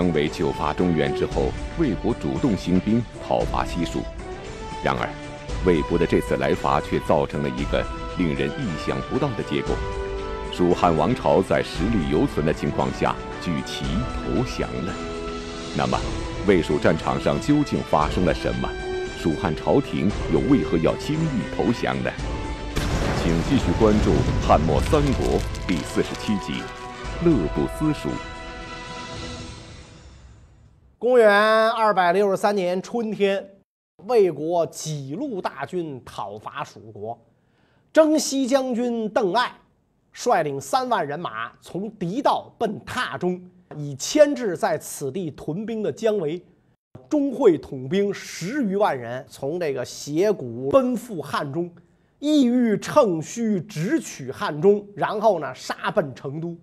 姜维救发中原之后，魏国主动兴兵讨伐西蜀。然而，魏国的这次来伐却造成了一个令人意想不到的结果：蜀汉王朝在实力犹存的情况下举旗投降了。那么，魏蜀战场上究竟发生了什么？蜀汉朝廷又为何要轻易投降呢？请继续关注《汉末三国》第四十七集《乐不思蜀》。公元二百六十三年春天，魏国几路大军讨伐蜀国，征西将军邓艾率领三万人马从狄道奔榻中，以牵制在此地屯兵的姜维。钟会统兵十余万人从这个斜谷奔赴汉中，意欲乘虚直取汉中，然后呢杀奔成都。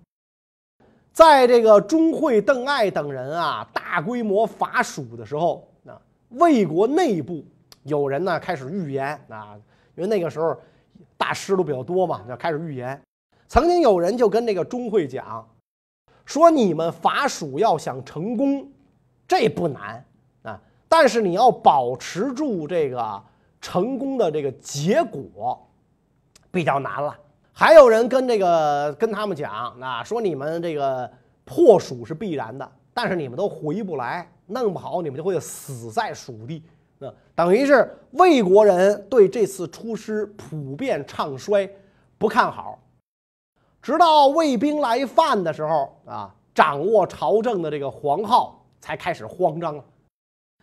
在这个钟会、邓艾等人啊大规模伐蜀的时候，啊，魏国内部有人呢开始预言啊，因为那个时候大师都比较多嘛，就开始预言。曾经有人就跟这个钟会讲，说你们伐蜀要想成功，这不难啊，但是你要保持住这个成功的这个结果，比较难了。还有人跟这个跟他们讲，啊，说你们这个破蜀是必然的，但是你们都回不来，弄不好你们就会死在蜀地。那等于是魏国人对这次出师普遍唱衰，不看好。直到魏兵来犯的时候啊，掌握朝政的这个黄皓才开始慌张了，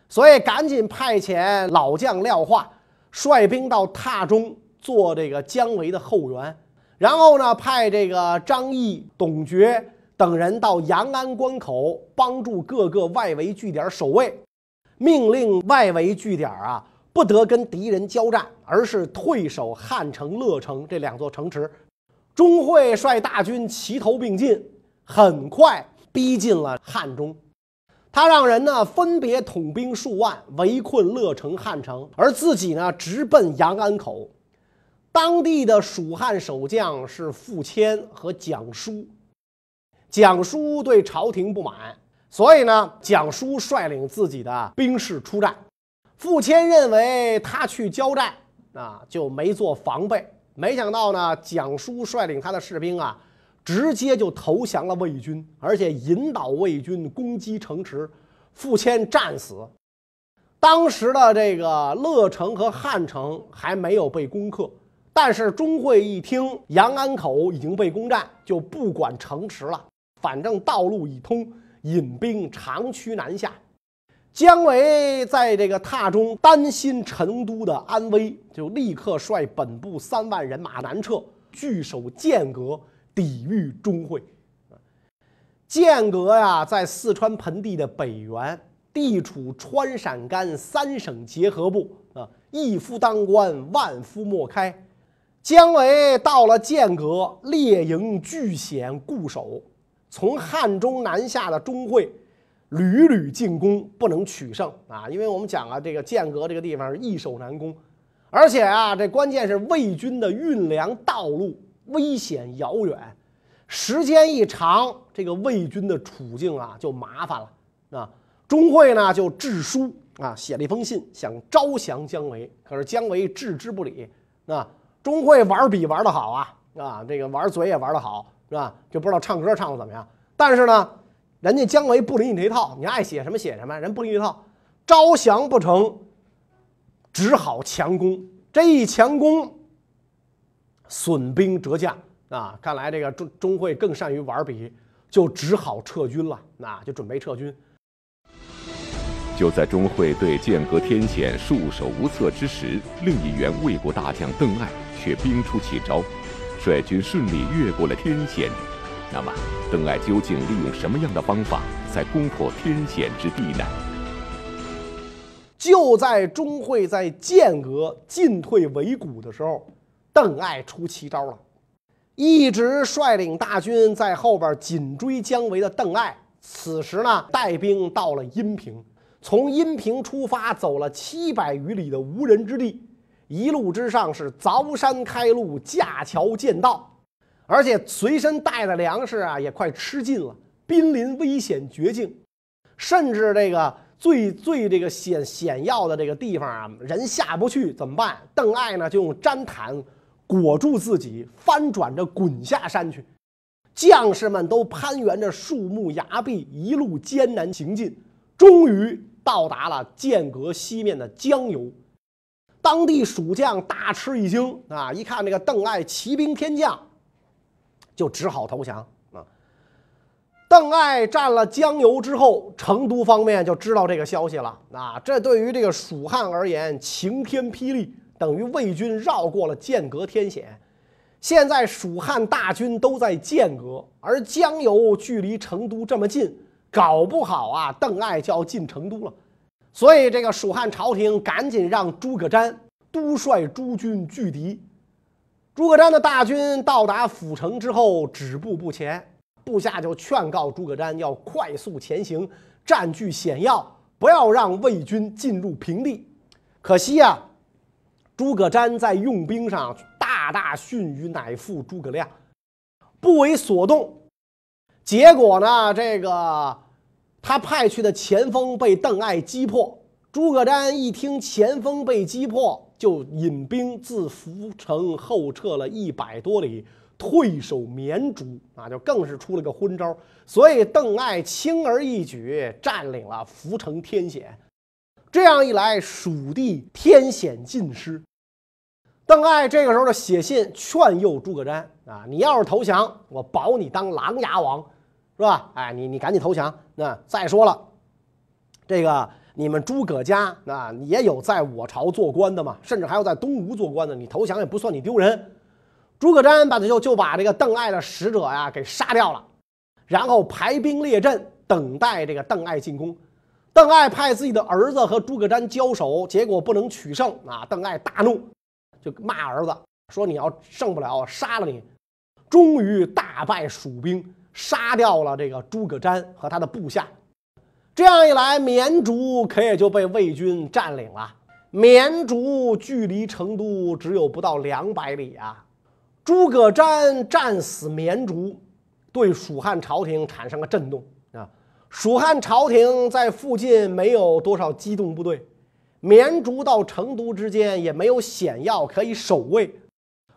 所以赶紧派遣老将廖化率兵到榻中做这个姜维的后援。然后呢，派这个张毅、董厥等人到阳安关口帮助各个外围据点守卫，命令外围据点啊不得跟敌人交战，而是退守汉城、乐城这两座城池。钟会率大军齐头并进，很快逼近了汉中。他让人呢分别统兵数万，围困乐城、汉城，而自己呢直奔阳安口。当地的蜀汉守将是傅谦和蒋舒，蒋舒对朝廷不满，所以呢，蒋舒率领自己的兵士出战。傅谦认为他去交战啊，就没做防备，没想到呢，蒋舒率领他的士兵啊，直接就投降了魏军，而且引导魏军攻击城池，傅谦战死。当时的这个乐城和汉城还没有被攻克。但是钟会一听阳安口已经被攻占，就不管城池了，反正道路已通，引兵长驱南下。姜维在这个榻中担心成都的安危，就立刻率本部三万人马南撤，据守剑阁，抵御钟会。剑阁呀，在四川盆地的北缘，地处川陕甘三省结合部啊，一夫当关，万夫莫开。姜维到了剑阁，列营据险固守，从汉中南下的钟会屡屡进攻，不能取胜啊！因为我们讲啊，这个剑阁这个地方易守难攻，而且啊，这关键是魏军的运粮道路危险遥远，时间一长，这个魏军的处境啊就麻烦了啊！钟会呢就致书啊，写了一封信，想招降姜维，可是姜维置之不理啊。钟会玩笔玩的好啊，啊，这个玩嘴也玩的好，是吧？就不知道唱歌唱的怎么样。但是呢，人家姜维不理你这套，你爱写什么写什么，人不理你这套，招降不成，只好强攻。这一强攻，损兵折将啊！看来这个钟钟会更善于玩笔，就只好撤军了。那就准备撤军。就在钟会对剑阁天险束手无策之时，另一员魏国大将邓艾。却兵出奇招，率军顺利越过了天险。那么，邓艾究竟利用什么样的方法才攻破天险之地呢？就在钟会在剑阁进退维谷的时候，邓艾出奇招了。一直率领大军在后边紧追姜维的邓艾，此时呢带兵到了阴平，从阴平出发，走了七百余里的无人之地。一路之上是凿山开路，架桥建道，而且随身带的粮食啊也快吃尽了，濒临危险绝境。甚至这个最最这个险险要的这个地方啊，人下不去怎么办？邓艾呢就用毡毯裹住自己，翻转着滚下山去。将士们都攀援着树木崖壁，一路艰难行进，终于到达了剑阁西面的江油。当地蜀将大吃一惊啊！一看这个邓艾骑兵天降，就只好投降啊。邓艾占了江油之后，成都方面就知道这个消息了啊。这对于这个蜀汉而言，晴天霹雳，等于魏军绕过了剑阁天险。现在蜀汉大军都在剑阁，而江油距离成都这么近，搞不好啊，邓艾就要进成都了。所以，这个蜀汉朝廷赶紧让诸葛瞻督率诸军拒敌。诸葛瞻的大军到达府城之后，止步不前，部下就劝告诸葛瞻要快速前行，占据险要，不要让魏军进入平地。可惜呀，诸葛瞻在用兵上大大逊于乃父诸葛亮，不为所动。结果呢，这个。他派去的前锋被邓艾击破，诸葛瞻一听前锋被击破，就引兵自涪城后撤了一百多里，退守绵竹啊，就更是出了个昏招。所以邓艾轻而易举占领了涪城天险，这样一来，蜀地天险尽失。邓艾这个时候的写信劝诱诸葛瞻啊，你要是投降，我保你当琅琊王。是吧？哎，你你赶紧投降。那再说了，这个你们诸葛家那也有在我朝做官的嘛，甚至还有在东吴做官的。你投降也不算你丢人。诸葛瞻把他就就把这个邓艾的使者呀给杀掉了，然后排兵列阵等待这个邓艾进攻。邓艾派自己的儿子和诸葛瞻交手，结果不能取胜啊！邓艾大怒，就骂儿子说：“你要胜不了，杀了你！”终于大败蜀兵。杀掉了这个诸葛瞻和他的部下，这样一来，绵竹可也就被魏军占领了。绵竹距离成都只有不到两百里啊！诸葛瞻战死绵竹，对蜀汉朝廷产生了震动啊！蜀汉朝廷在附近没有多少机动部队，绵竹到成都之间也没有险要可以守卫。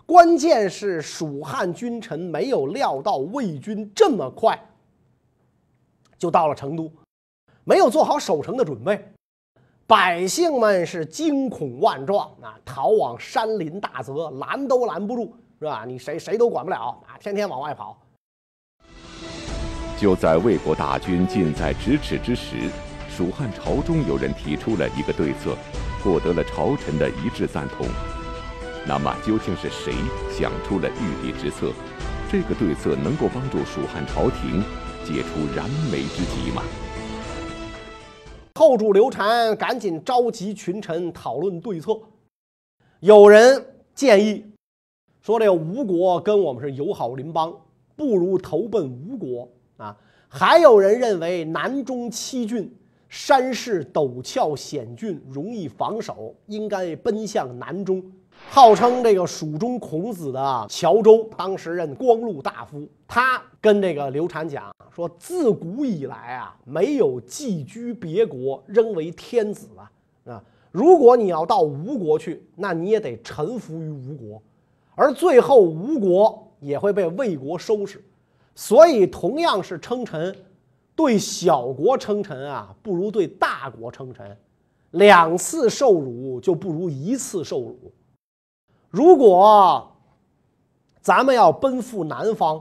关键是蜀汉君臣没有料到魏军这么快就到了成都，没有做好守城的准备，百姓们是惊恐万状啊，逃往山林大泽，拦都拦不住，是吧？你谁谁都管不了啊，天天往外跑。就在魏国大军近在咫尺之时，蜀汉朝中有人提出了一个对策，获得了朝臣的一致赞同。那么究竟是谁想出了御敌之策？这个对策能够帮助蜀汉朝廷解除燃眉之急吗？后主刘禅赶紧召集群臣讨论对策。有人建议说：“这个吴国跟我们是友好邻邦，不如投奔吴国啊。”还有人认为南中七郡山势陡峭险峻，容易防守，应该奔向南中。号称这个蜀中孔子的乔州，当时任光禄大夫，他跟这个刘禅讲说：自古以来啊，没有寄居别国，仍为天子啊啊！如果你要到吴国去，那你也得臣服于吴国，而最后吴国也会被魏国收拾。所以，同样是称臣，对小国称臣啊，不如对大国称臣；两次受辱就不如一次受辱。如果咱们要奔赴南方，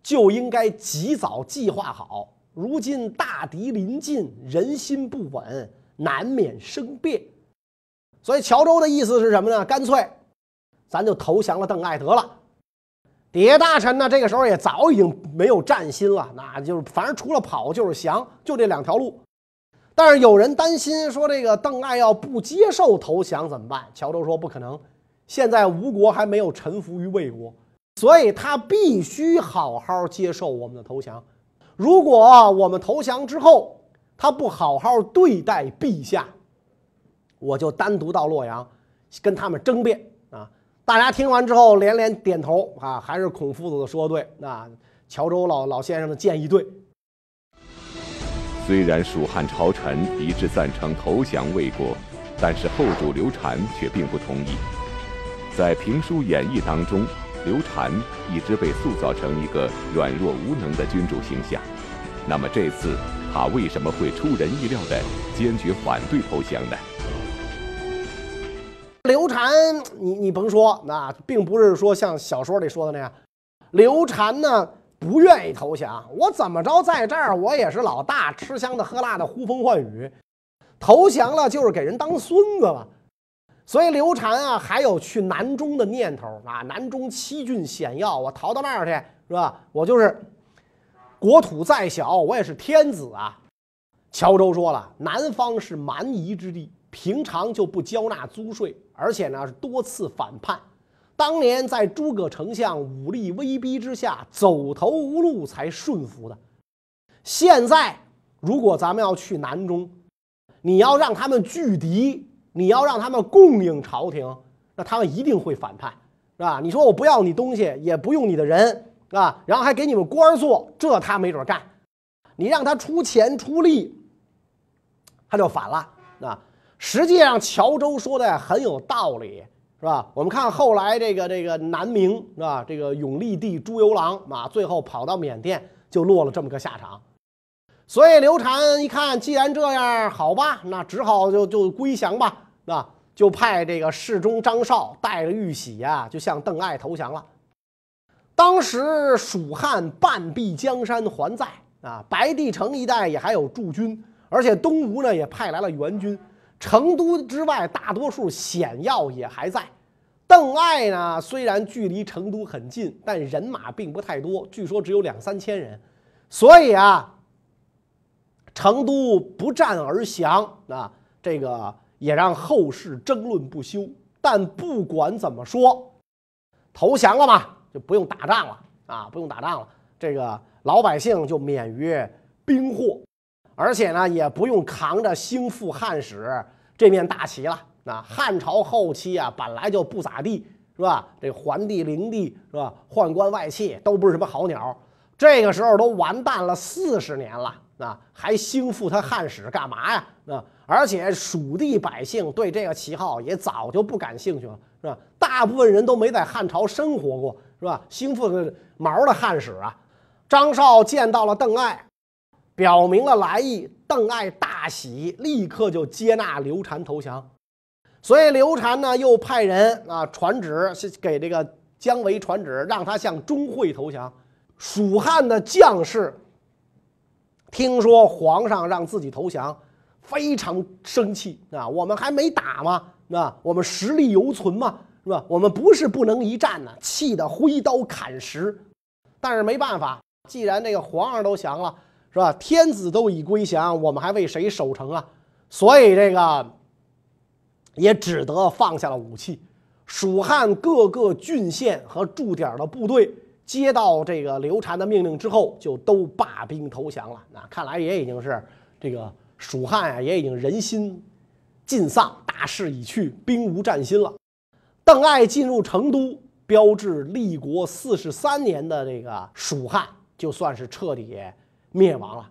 就应该及早计划好。如今大敌临近，人心不稳，难免生变。所以乔州的意思是什么呢？干脆咱就投降了邓艾得了。底下大臣呢，这个时候也早已经没有战心了，那就是反正除了跑就是降，就这两条路。但是有人担心说，这个邓艾要不接受投降怎么办？乔州说不可能。现在吴国还没有臣服于魏国，所以他必须好好接受我们的投降。如果我们投降之后，他不好好对待陛下，我就单独到洛阳跟他们争辩啊！大家听完之后连连点头啊，还是孔夫子说对，那乔州老老先生的建议对。虽然蜀汉朝臣一致赞成投降魏国，但是后主刘禅却并不同意。在评书演义当中，刘禅一直被塑造成一个软弱无能的君主形象。那么这次他为什么会出人意料的坚决反对投降呢？刘禅，你你甭说，那并不是说像小说里说的那样，刘禅呢不愿意投降。我怎么着在这儿，我也是老大，吃香的喝辣的，呼风唤雨。投降了就是给人当孙子了。所以刘禅啊，还有去南中的念头啊。南中七郡险要，我逃到那儿去是吧？我就是国土再小，我也是天子啊。乔州说了，南方是蛮夷之地。平常就不交纳租税，而且呢是多次反叛。当年在诸葛丞相武力威逼之下，走投无路才顺服的。现在如果咱们要去南中，你要让他们拒敌，你要让他们供应朝廷，那他们一定会反叛，是吧？你说我不要你东西，也不用你的人，是吧？然后还给你们官做，这他没准干。你让他出钱出力，他就反了，啊。实际上，乔州说的很有道理，是吧？我们看后来这个这个南明，是吧？这个永历帝朱由榔啊，最后跑到缅甸，就落了这么个下场。所以刘禅一看，既然这样，好吧，那只好就就归降吧，啊，就派这个侍中张绍带着玉玺呀，就向邓艾投降了。当时蜀汉半壁江山还在啊，白帝城一带也还有驻军，而且东吴呢也派来了援军。成都之外，大多数险要也还在。邓艾呢，虽然距离成都很近，但人马并不太多，据说只有两三千人。所以啊，成都不战而降啊，这个也让后世争论不休。但不管怎么说，投降了嘛，就不用打仗了啊，不用打仗了。这个老百姓就免于兵祸。而且呢，也不用扛着兴复汉室这面大旗了。那汉朝后期啊，本来就不咋地，是吧？这桓帝、灵帝是吧？宦官外戚都不是什么好鸟。这个时候都完蛋了四十年了，啊，还兴复他汉室干嘛呀？啊，而且蜀地百姓对这个旗号也早就不感兴趣了，是吧？大部分人都没在汉朝生活过，是吧？兴复个毛的汉室啊！张绍见到了邓艾。表明了来意，邓艾大喜，立刻就接纳刘禅投降。所以刘禅呢，又派人啊传旨给这个姜维传旨，让他向钟会投降。蜀汉的将士听说皇上让自己投降，非常生气啊！我们还没打吗？啊，我们实力犹存吗？是吧？我们不是不能一战呢，气得挥刀砍石。但是没办法，既然这个皇上都降了。是吧？天子都已归降，我们还为谁守城啊？所以这个也只得放下了武器。蜀汉各个郡县和驻点的部队接到这个刘禅的命令之后，就都罢兵投降了。那看来也已经是这个蜀汉啊，也已经人心尽丧，大势已去，兵无战心了。邓艾进入成都，标志立国四十三年的这个蜀汉，就算是彻底。灭亡了。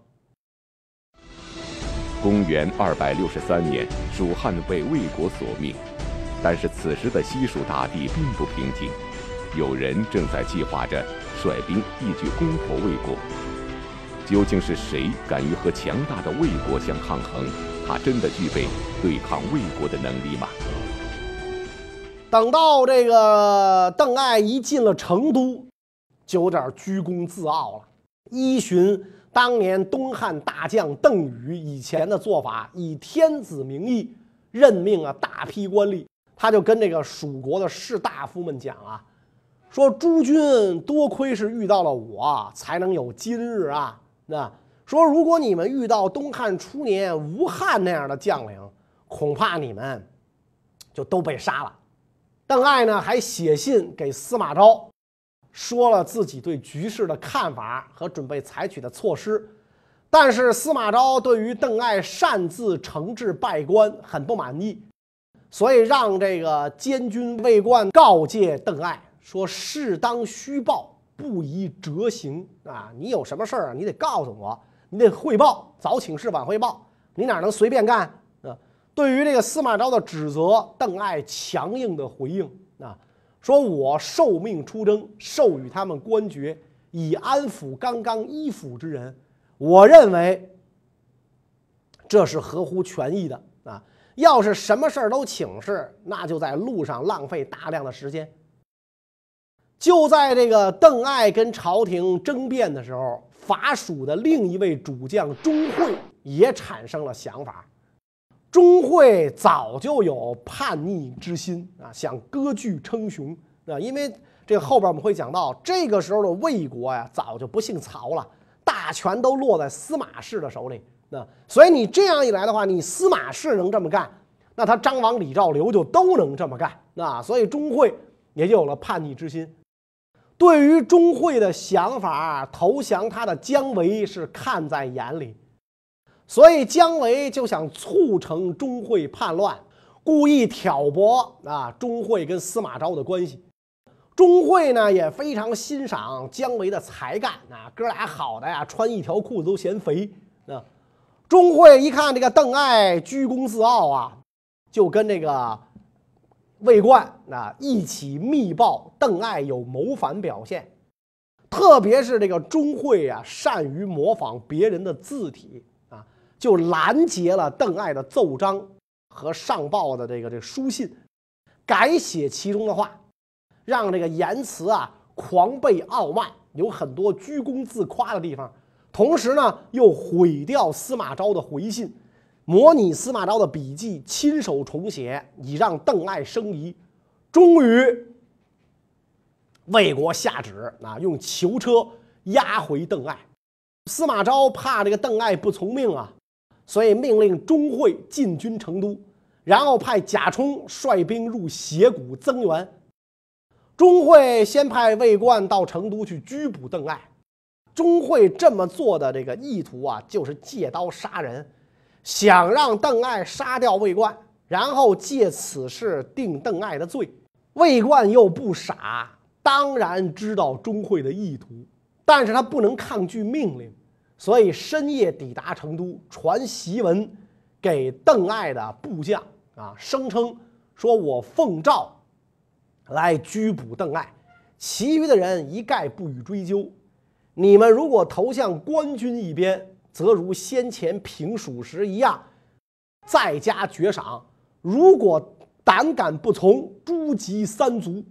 公元二百六十三年，蜀汉被魏国所灭，但是此时的西蜀大地并不平静，有人正在计划着率兵一举攻破魏国。究竟是谁敢于和强大的魏国相抗衡？他真的具备对抗魏国的能力吗？等到这个邓艾一进了成都，就有点居功自傲了，依循。当年东汉大将邓禹以前的做法，以天子名义任命了大批官吏，他就跟这个蜀国的士大夫们讲啊，说诸君多亏是遇到了我，才能有今日啊。那说如果你们遇到东汉初年吴汉那样的将领，恐怕你们就都被杀了。邓艾呢，还写信给司马昭。说了自己对局势的看法和准备采取的措施，但是司马昭对于邓艾擅自惩治败官很不满意，所以让这个监军魏冠告诫邓艾说：“适当虚报，不宜折行啊！你有什么事儿啊？你得告诉我，你得汇报，早请示晚汇报，你哪能随便干啊？对于这个司马昭的指责，邓艾强硬的回应啊，说我受命出征，授予他们官爵，以安抚刚刚依附之人，我认为这是合乎权益的啊。要是什么事儿都请示，那就在路上浪费大量的时间。就在这个邓艾跟朝廷争辩的时候，法属的另一位主将钟会也产生了想法。钟会早就有叛逆之心啊，想割据称雄啊。因为这个后边我们会讲到，这个时候的魏国呀，早就不姓曹了，大权都落在司马氏的手里。那所以你这样一来的话，你司马氏能这么干，那他张王李赵刘就都能这么干啊。所以钟会也就有了叛逆之心。对于钟会的想法，投降他的姜维是看在眼里，所以姜维就想促成钟会叛乱，故意挑拨啊钟会跟司马昭的关系。钟会呢也非常欣赏姜维的才干啊，哥俩好的呀，穿一条裤子都嫌肥啊。钟会一看这个邓艾居功自傲啊，就跟这个。魏冠啊，一起密报邓艾有谋反表现，特别是这个钟会啊，善于模仿别人的字体啊，就拦截了邓艾的奏章和上报的这个这书信，改写其中的话，让这个言辞啊狂悖傲慢，有很多居功自夸的地方，同时呢又毁掉司马昭的回信。模拟司马昭的笔记，亲手重写，以让邓艾生疑。终于，魏国下旨啊，用囚车押回邓艾。司马昭怕这个邓艾不从命啊，所以命令钟会进军成都，然后派贾充率兵入斜谷增援。钟会先派魏冠到成都去拘捕邓艾。钟会这么做的这个意图啊，就是借刀杀人。想让邓艾杀掉魏冠，然后借此事定邓艾的罪。魏冠又不傻，当然知道钟会的意图，但是他不能抗拒命令，所以深夜抵达成都，传檄文给邓艾的部将啊，声称说我奉诏来拘捕邓艾，其余的人一概不予追究。你们如果投向官军一边。则如先前平蜀时一样，再加爵赏。如果胆敢不从，诛及三族。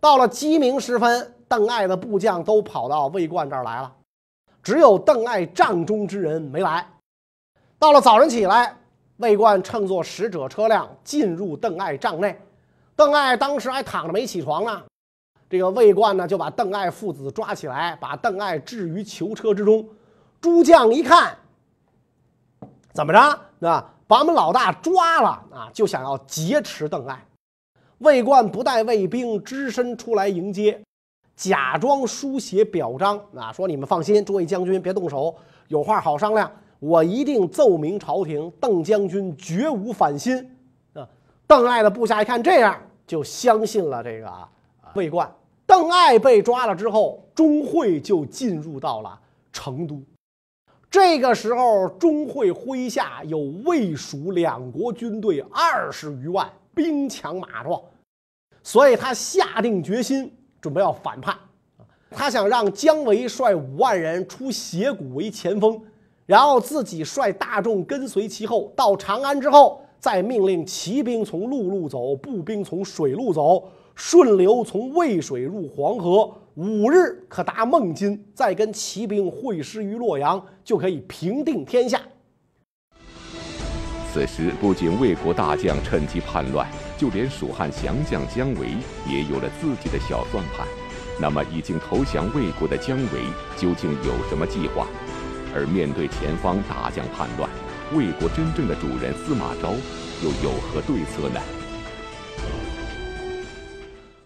到了鸡鸣时分，邓艾的部将都跑到魏冠这儿来了，只有邓艾帐中之人没来。到了早晨起来，魏冠乘坐使者车辆进入邓艾帐内，邓艾当时还躺着没起床呢。这个魏冠呢，就把邓艾父子抓起来，把邓艾置于囚车之中。诸将一看，怎么着？啊，把我们老大抓了啊！就想要劫持邓艾。魏冠不带卫兵，只身出来迎接，假装书写表彰啊，说：“你们放心，诸位将军别动手，有话好商量。我一定奏明朝廷，邓将军绝无反心。”啊，邓艾的部下一看这样，就相信了这个魏冠。邓艾被抓了之后，钟会就进入到了成都。这个时候，钟会麾下有魏蜀两国军队二十余万，兵强马壮，所以他下定决心，准备要反叛。他想让姜维率五万人出斜谷为前锋，然后自己率大众跟随其后。到长安之后，再命令骑兵从陆路走，步兵从水路走，顺流从渭水入黄河。五日可达孟津，再跟骑兵会师于洛阳，就可以平定天下。此时，不仅魏国大将趁机叛乱，就连蜀汉降将姜维也有了自己的小算盘。那么，已经投降魏国的姜维究竟有什么计划？而面对前方大将叛乱，魏国真正的主人司马昭又有何对策呢？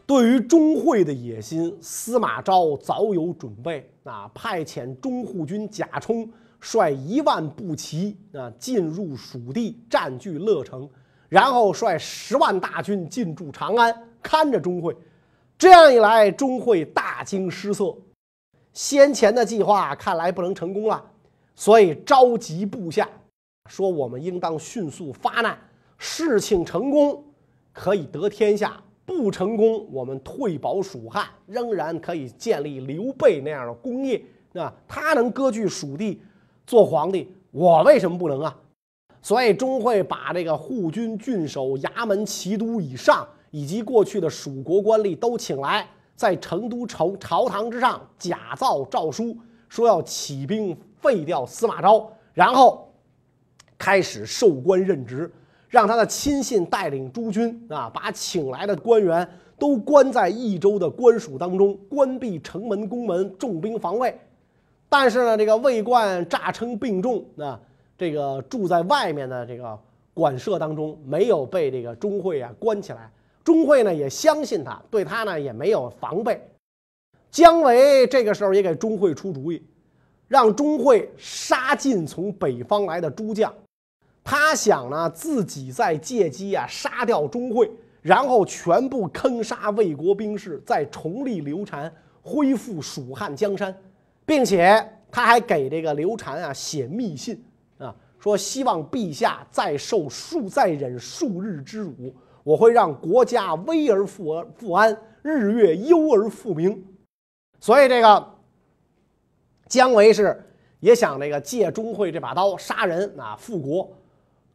对于钟会的野心，司马昭早有准备啊！派遣中护军贾充率一万步骑啊进入蜀地，占据乐城，然后率十万大军进驻长安，看着钟会。这样一来，钟会大惊失色，先前的计划看来不能成功了。所以召集部下，说我们应当迅速发难，事情成功可以得天下，不成功我们退保蜀汉，仍然可以建立刘备那样的功业。那他能割据蜀地做皇帝，我为什么不能啊？所以钟会把这个护军、郡守、衙门、骑都以上，以及过去的蜀国官吏都请来，在成都朝朝堂之上假造诏书，说要起兵废掉司马昭，然后开始授官任职，让他的亲信带领诸军啊，把请来的官员都关在益州的官署当中，关闭城门、宫门，重兵防卫。但是呢，这个魏冠诈称病重，那这个住在外面的这个馆舍当中，没有被这个钟会啊关起来。钟会呢也相信他，对他呢也没有防备。姜维这个时候也给钟会出主意，让钟会杀尽从北方来的诸将。他想呢自己再借机啊杀掉钟会，然后全部坑杀魏国兵士，再重立刘禅，恢复蜀汉江山。并且他还给这个刘禅啊写密信啊，说希望陛下再受数再忍数日之辱，我会让国家危而复而复安，日月忧而复明。所以这个姜维是也想这个借钟会这把刀杀人啊复国。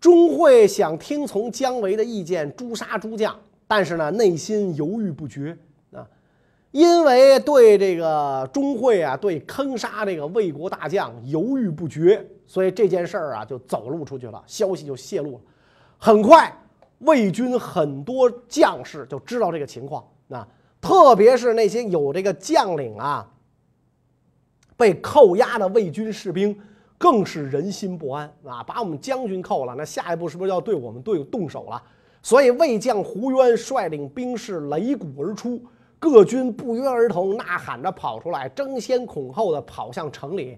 钟会想听从姜维的意见诛杀诸将，但是呢内心犹豫不决啊。因为对这个钟会啊，对坑杀这个魏国大将犹豫不决，所以这件事儿啊就走露出去了，消息就泄露了。很快，魏军很多将士就知道这个情况，那特别是那些有这个将领啊被扣押的魏军士兵，更是人心不安啊！把我们将军扣了，那下一步是不是要对我们队伍动手了？所以魏将胡渊率领兵士擂鼓而出。各军不约而同呐喊着跑出来，争先恐后的跑向城里。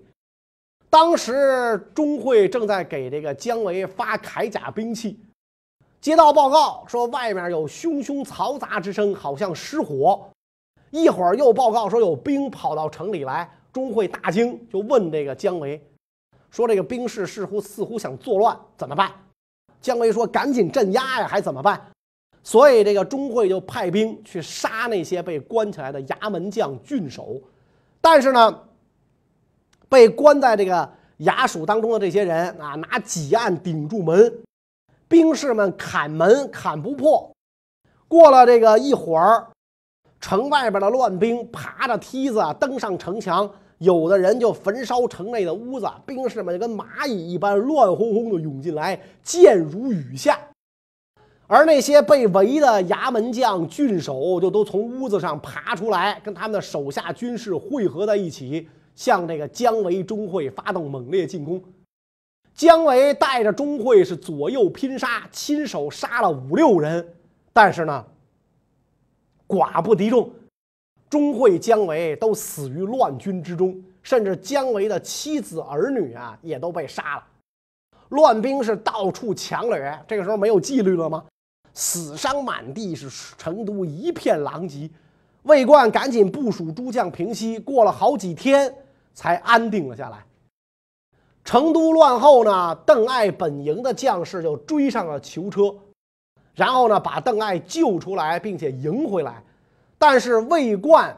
当时钟会正在给这个姜维发铠甲兵器，接到报告说外面有汹汹嘈杂之声，好像失火。一会儿又报告说有兵跑到城里来，钟会大惊，就问这个姜维说：“这个兵士似乎似乎想作乱，怎么办？”姜维说：“赶紧镇压呀，还怎么办？”所以，这个钟会就派兵去杀那些被关起来的衙门将、郡守。但是呢，被关在这个衙署当中的这些人啊，拿戟案顶住门，兵士们砍门砍不破。过了这个一会儿，城外边的乱兵爬着梯子登上城墙，有的人就焚烧城内的屋子，兵士们就跟蚂蚁一般乱哄哄的涌进来，箭如雨下。而那些被围的衙门将、郡守就都从屋子上爬出来，跟他们的手下军士汇合在一起，向这个姜维、钟会发动猛烈进攻。姜维带着钟会是左右拼杀，亲手杀了五六人，但是呢，寡不敌众，钟会、姜维都死于乱军之中，甚至姜维的妻子儿女啊也都被杀了。乱兵是到处抢掠，这个时候没有纪律了吗？死伤满地，是成都一片狼藉。魏冠赶紧部署诸将平息，过了好几天才安定了下来。成都乱后呢，邓艾本营的将士就追上了囚车，然后呢把邓艾救出来，并且迎回来。但是魏冠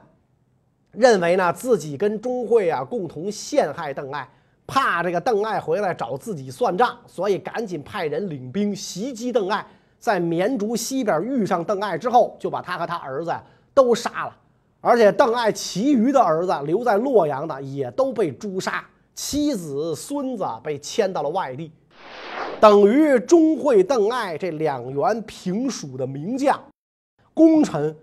认为呢自己跟钟会啊共同陷害邓艾，怕这个邓艾回来找自己算账，所以赶紧派人领兵袭击邓艾。在绵竹西边遇上邓艾之后，就把他和他儿子都杀了，而且邓艾其余的儿子留在洛阳的也都被诛杀，妻子孙子被迁到了外地，等于钟会、邓艾这两员平蜀的名将、功臣，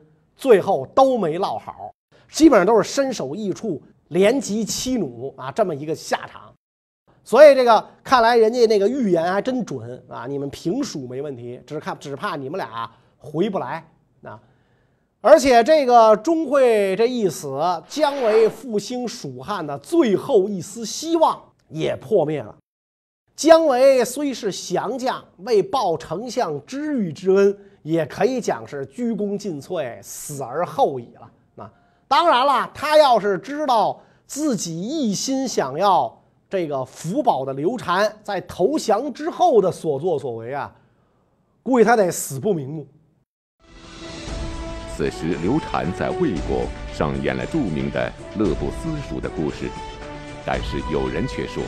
最后都没落好，基本上都是身首异处、连及妻奴啊，这么一个下场。所以这个看来人家那个预言还真准啊！你们平蜀没问题，只看只怕你们俩回不来啊！而且这个钟会这一死，姜维复兴蜀汉的最后一丝希望也破灭了。姜维虽是降将，为报丞相知遇之恩，也可以讲是鞠躬尽瘁，死而后已了。啊，当然了，他要是知道自己一心想要。这个福宝的刘禅在投降之后的所作所为啊，估计他得死不瞑目。此时，刘禅在魏国上演了著名的乐不思蜀的故事，但是有人却说，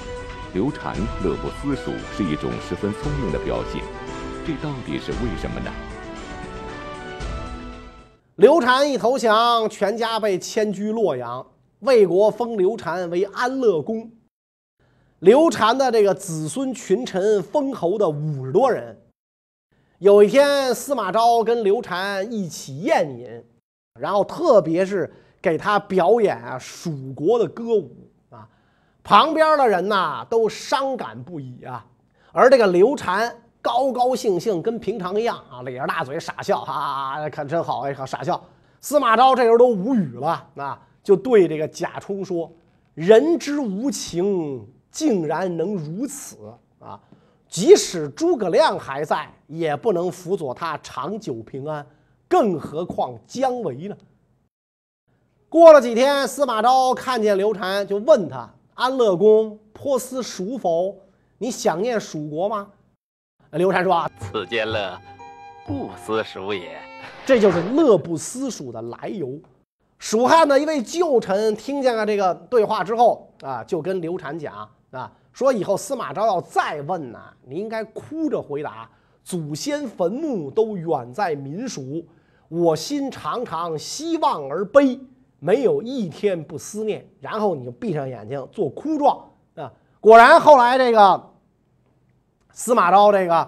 刘禅乐不思蜀是一种十分聪明的表现，这到底是为什么呢？刘禅一投降，全家被迁居洛阳，魏国封刘禅为安乐公。刘禅的这个子孙群臣封侯的五十多人。有一天，司马昭跟刘禅一起宴饮，然后特别是给他表演啊蜀国的歌舞啊，旁边的人呐都伤感不已啊。而这个刘禅高高兴兴，跟平常一样啊，咧着大嘴傻笑，哈哈哈，看真好哎，傻笑。司马昭这时候都无语了啊，就对这个贾充说：“人之无情，竟然能如此啊！”即使诸葛亮还在，也不能辅佐他长久平安，更何况姜维呢？过了几天，司马昭看见刘禅，就问他：“安乐公，颇思蜀否？你想念蜀国吗？”刘禅说：“此间乐，不思蜀也。”这就是乐不思蜀的来由。蜀汉的一位旧臣听见了这个对话之后啊，就跟刘禅讲啊。说以后司马昭要再问呢，你应该哭着回答：“祖先坟墓都远在民蜀，我心常常希望而悲，没有一天不思念。”然后你就闭上眼睛做哭状啊。果然后来这个司马昭这个。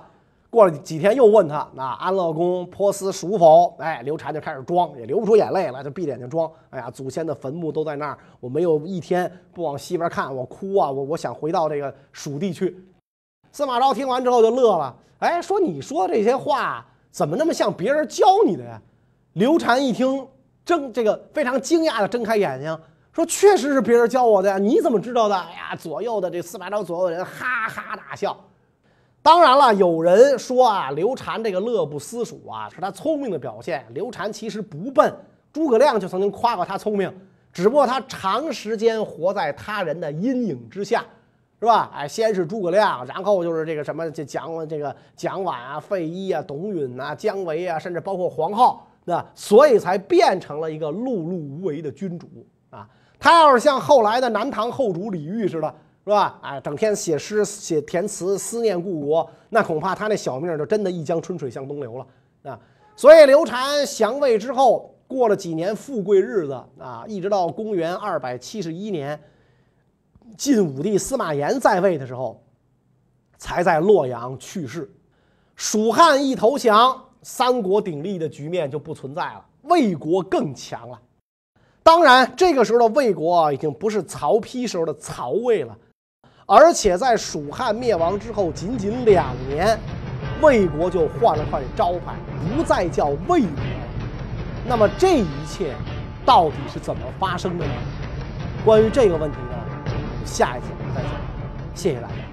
过了几天，又问他：“那安乐公颇思蜀否？”哎，刘禅就开始装，也流不出眼泪了，就闭着眼睛装。哎呀，祖先的坟墓都在那儿，我没有一天不往西边看，我哭啊，我我想回到这个蜀地去。司马昭听完之后就乐了，哎，说：“你说这些话怎么那么像别人教你的呀？”刘禅一听，睁这个非常惊讶的睁开眼睛，说：“确实是别人教我的呀，你怎么知道的？”哎呀，左右的这司马昭左右的人哈哈大笑。当然了，有人说啊，刘禅这个乐不思蜀啊，是他聪明的表现。刘禅其实不笨，诸葛亮就曾经夸过他聪明，只不过他长时间活在他人的阴影之下，是吧？哎，先是诸葛亮，然后就是这个什么这蒋这个蒋琬啊、费祎啊、董允啊、姜维啊，甚至包括黄皓，那所以才变成了一个碌碌无为的君主啊。他要是像后来的南唐后主李煜似的。是吧？哎，整天写诗写填词，思念故国，那恐怕他那小命就真的一江春水向东流了啊！所以刘禅降魏之后，过了几年富贵日子啊，一直到公元二百七十一年，晋武帝司马炎在位的时候，才在洛阳去世。蜀汉一投降，三国鼎立的局面就不存在了，魏国更强了。当然，这个时候的魏国已经不是曹丕时候的曹魏了。而且在蜀汉灭亡之后，仅仅两年，魏国就换了块招牌，不再叫魏国。那么这一切到底是怎么发生的呢？关于这个问题呢，下一次我们再讲。谢谢大家。